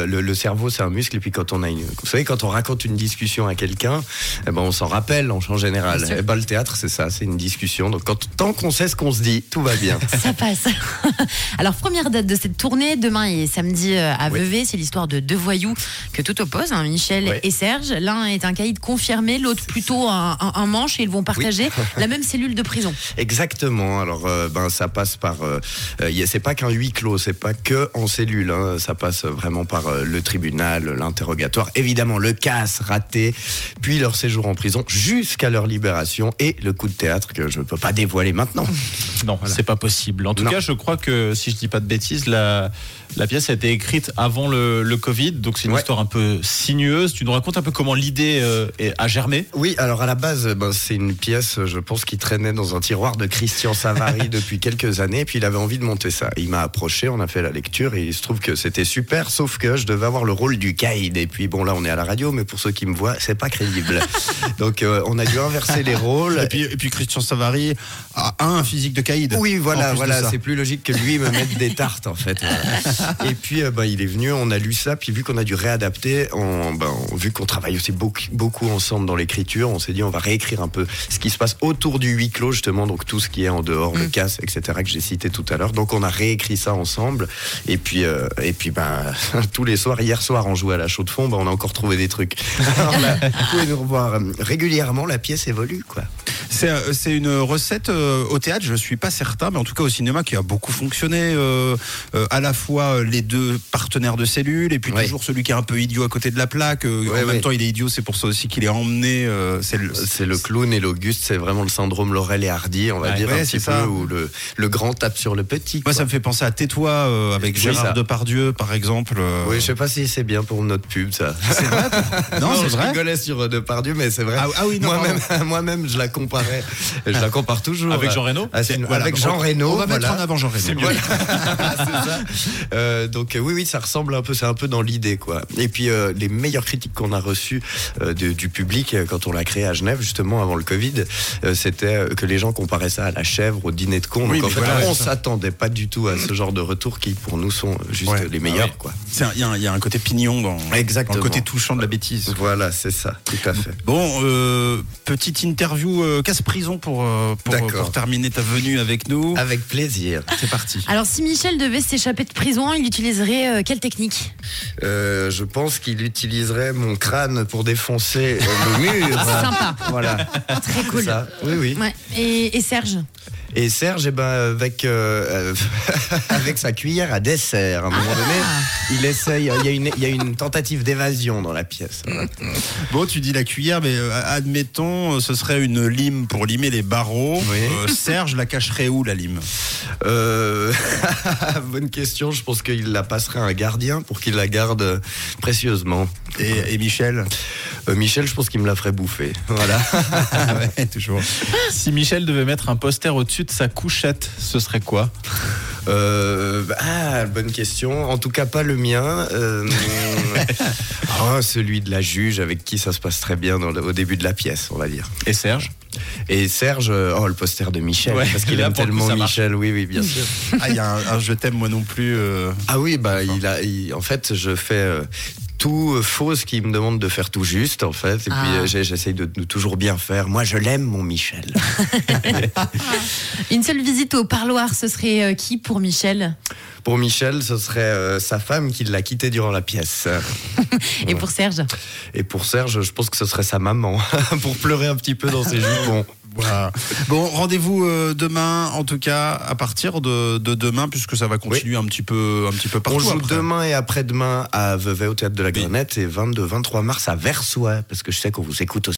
euh, le, le cerveau, c'est un muscle. Et puis quand on a une, vous savez, quand on raconte une discussion à quelqu'un, eh ben on s'en rappelle en, général. Eh ben, le théâtre, c'est ça, c'est une discussion. Donc quand, tant qu'on sait ce qu'on se dit, tout va bien. Ça passe. Alors, première date de cette tournée, demain et samedi euh, à Oui. Vevey, c'est l'histoire de deux voyous que tout oppose, hein, Michel Oui. et Serge. L'un est un caïd confirmé, l'autre plutôt un, un- un manche et ils vont partager la même cellule de prison. Exactement. Alors, euh, ben, ça passe par. Euh, euh, c'est pas qu'un huis clos, c'est pas que en cellule. hein, ça passe vraiment par le tribunal, l'interrogatoire, évidemment le casse raté, puis leur séjour en prison jusqu'à leur libération et le coup de théâtre que je ne peux pas dévoiler maintenant. Non, c'est pas possible. En tout Non. cas, je crois que si je dis pas de bêtises, la, la pièce a été écrite avant le, le Covid, donc c'est une Ouais. histoire un peu sinueuse. Tu nous racontes un peu comment l'idée euh, a germé? Oui, alors à la base, ben, c'est une pièce, je pense, qui traînait dans un tiroir de Christian Savary depuis quelques années. Puis il avait envie de monter ça. Il m'a approché, on a fait la lecture et il se trouve que c'était super, sauf que je devais avoir le rôle du caïd. Et puis bon, là, on est à la radio, mais pour ceux qui me voient, c'est pas crédible. Donc euh, on a dû inverser les rôles. Et puis, et puis Christian Savary a un physique de caïd. Oui, voilà, voilà, c'est plus logique que lui me mette des tartes en fait. voilà. Et puis euh, bah, il est venu, on a lu ça, puis vu qu'on a dû réadapter, on, ben, on- vu qu'on travaille aussi beaucoup, beaucoup ensemble dans l'écriture, on s'est dit on va réécrire un peu ce qui se passe autour du huis clos justement, donc tout ce qui est en dehors, le casse, etc. que j'ai cité tout à l'heure. Donc on a réécrit ça ensemble. Et puis euh, et puis ben tous les soirs, hier soir on jouait à la chaux de fond, on a encore trouvé des trucs. Alors là, vous pouvez nous revoir euh, régulièrement, la pièce évolue quoi. C'est euh, c'est une recette euh, au théâtre, je suis pas certain, mais en tout cas au cinéma qui a beaucoup fonctionné. euh, euh, à la fois les deux partenaires de cellule et puis Ouais. toujours celui qui est un peu idiot à côté de la plaque. Ouais, en ouais. même temps, il est idiot, c'est pour ça aussi qu'il est emmené. c'est le- C'est le clown et l'Auguste, c'est vraiment le syndrome Laurel et Hardy, on va dire un c'est petit peu, où le, le grand tape sur le petit. Moi, ça me fait penser à Tais-toi avec Oui, Gérard ça. Depardieu, par exemple. Oui, je sais pas si c'est bien pour notre pub, ça. Non, c'est je vrai? rigolais sur Depardieu, mais c'est vrai. Ah, ah oui, moi-même, moi-même, je la comparais. Je la compare toujours. Avec Jean Reno Voilà, avec Jean on- Reno. On va mettre en avant Jean Reno. Voilà. C'est ça. Euh, donc oui, oui, ça ressemble un peu, c'est un peu dans l'idée, quoi. Et puis euh, les meilleures critiques qu'on a reçues euh, de- du public quand on l'a créé à Genève, justement avant le Covid, euh, c'était que les gens comparaient ça à la chèvre, au dîner de con. Oui, donc en fait, voilà, on s'attendait pas du tout à ce genre de retour qui, pour nous, sont juste Ouais. les meilleurs, Ah quoi. Il y, a un- il y a un côté pignon dans, dans Exactement. le côté touchant de la bêtise. Voilà, c'est ça, tout à fait. Bon, euh, petite interview euh, casse-prison pour, euh, pour, pour terminer ta venue avec nous. Avec plaisir. C'est parti. Alors, si Michel devait s'échapper de prison, il utiliserait euh, quelle technique? Euh, je pense qu'il utiliserait mon crâne pour défoncer euh, le mur. C'est sympa, Voilà. très cool. Ça. Oui, oui. Ouais. Et, et Serge? Et Serge, eh ben, avec, euh, euh, avec sa cuillère à dessert, à un moment donné, il essaye. Il y a une, il y a une tentative d'évasion dans la pièce. Bon, tu dis la cuillère, mais euh, admettons, euh, ce serait une lime pour limer les barreaux. Oui. Euh, Serge la cacherait où, la lime? Euh, bonne question. Je pense qu'il la passerait à un gardien pour qu'il la garde précieusement. et, et Michel? Euh, Michel, je pense qu'il me la ferait bouffer. Voilà. Ouais, toujours. Si Michel devait mettre un poster au-dessus de sa couchette, ce serait quoi? Euh, ah, bonne question. En tout cas, pas le mien. Euh, oh, celui de la juge avec qui ça se passe très bien dans le- au début de la pièce, on va dire. Et Serge? Et Serge, euh, oh, le poster de Michel, Ouais, parce qu'il aime coup, tellement. Michel. Oui, oui, bien sûr. Ah, il y a un, un je t'aime moi non plus. euh, Ah oui, bah, il a, il- en fait, je fais euh, tout euh, faux ce qu'il me demande de faire tout juste, en fait. Et puis, Ah. euh, j'essaye de, de toujours bien faire. Moi, je l'aime, mon Michel. Une seule visite au parloir, ce serait euh, qui pour Michel? Pour Michel, ce serait euh, sa femme qui l'a quitté durant la pièce. Et pour Serge? Et pour Serge, je pense que ce serait sa maman, pour pleurer un petit peu dans ses jupons. Voilà. Bon, rendez-vous euh, demain, en tout cas, à partir de, de demain, puisque ça va continuer un petit peu, un petit peu partout. On joue après. demain et après-demain à Vevey au Théâtre de la Grenette et 22-23 mars à Versoix, parce que je sais qu'on vous écoute aussi.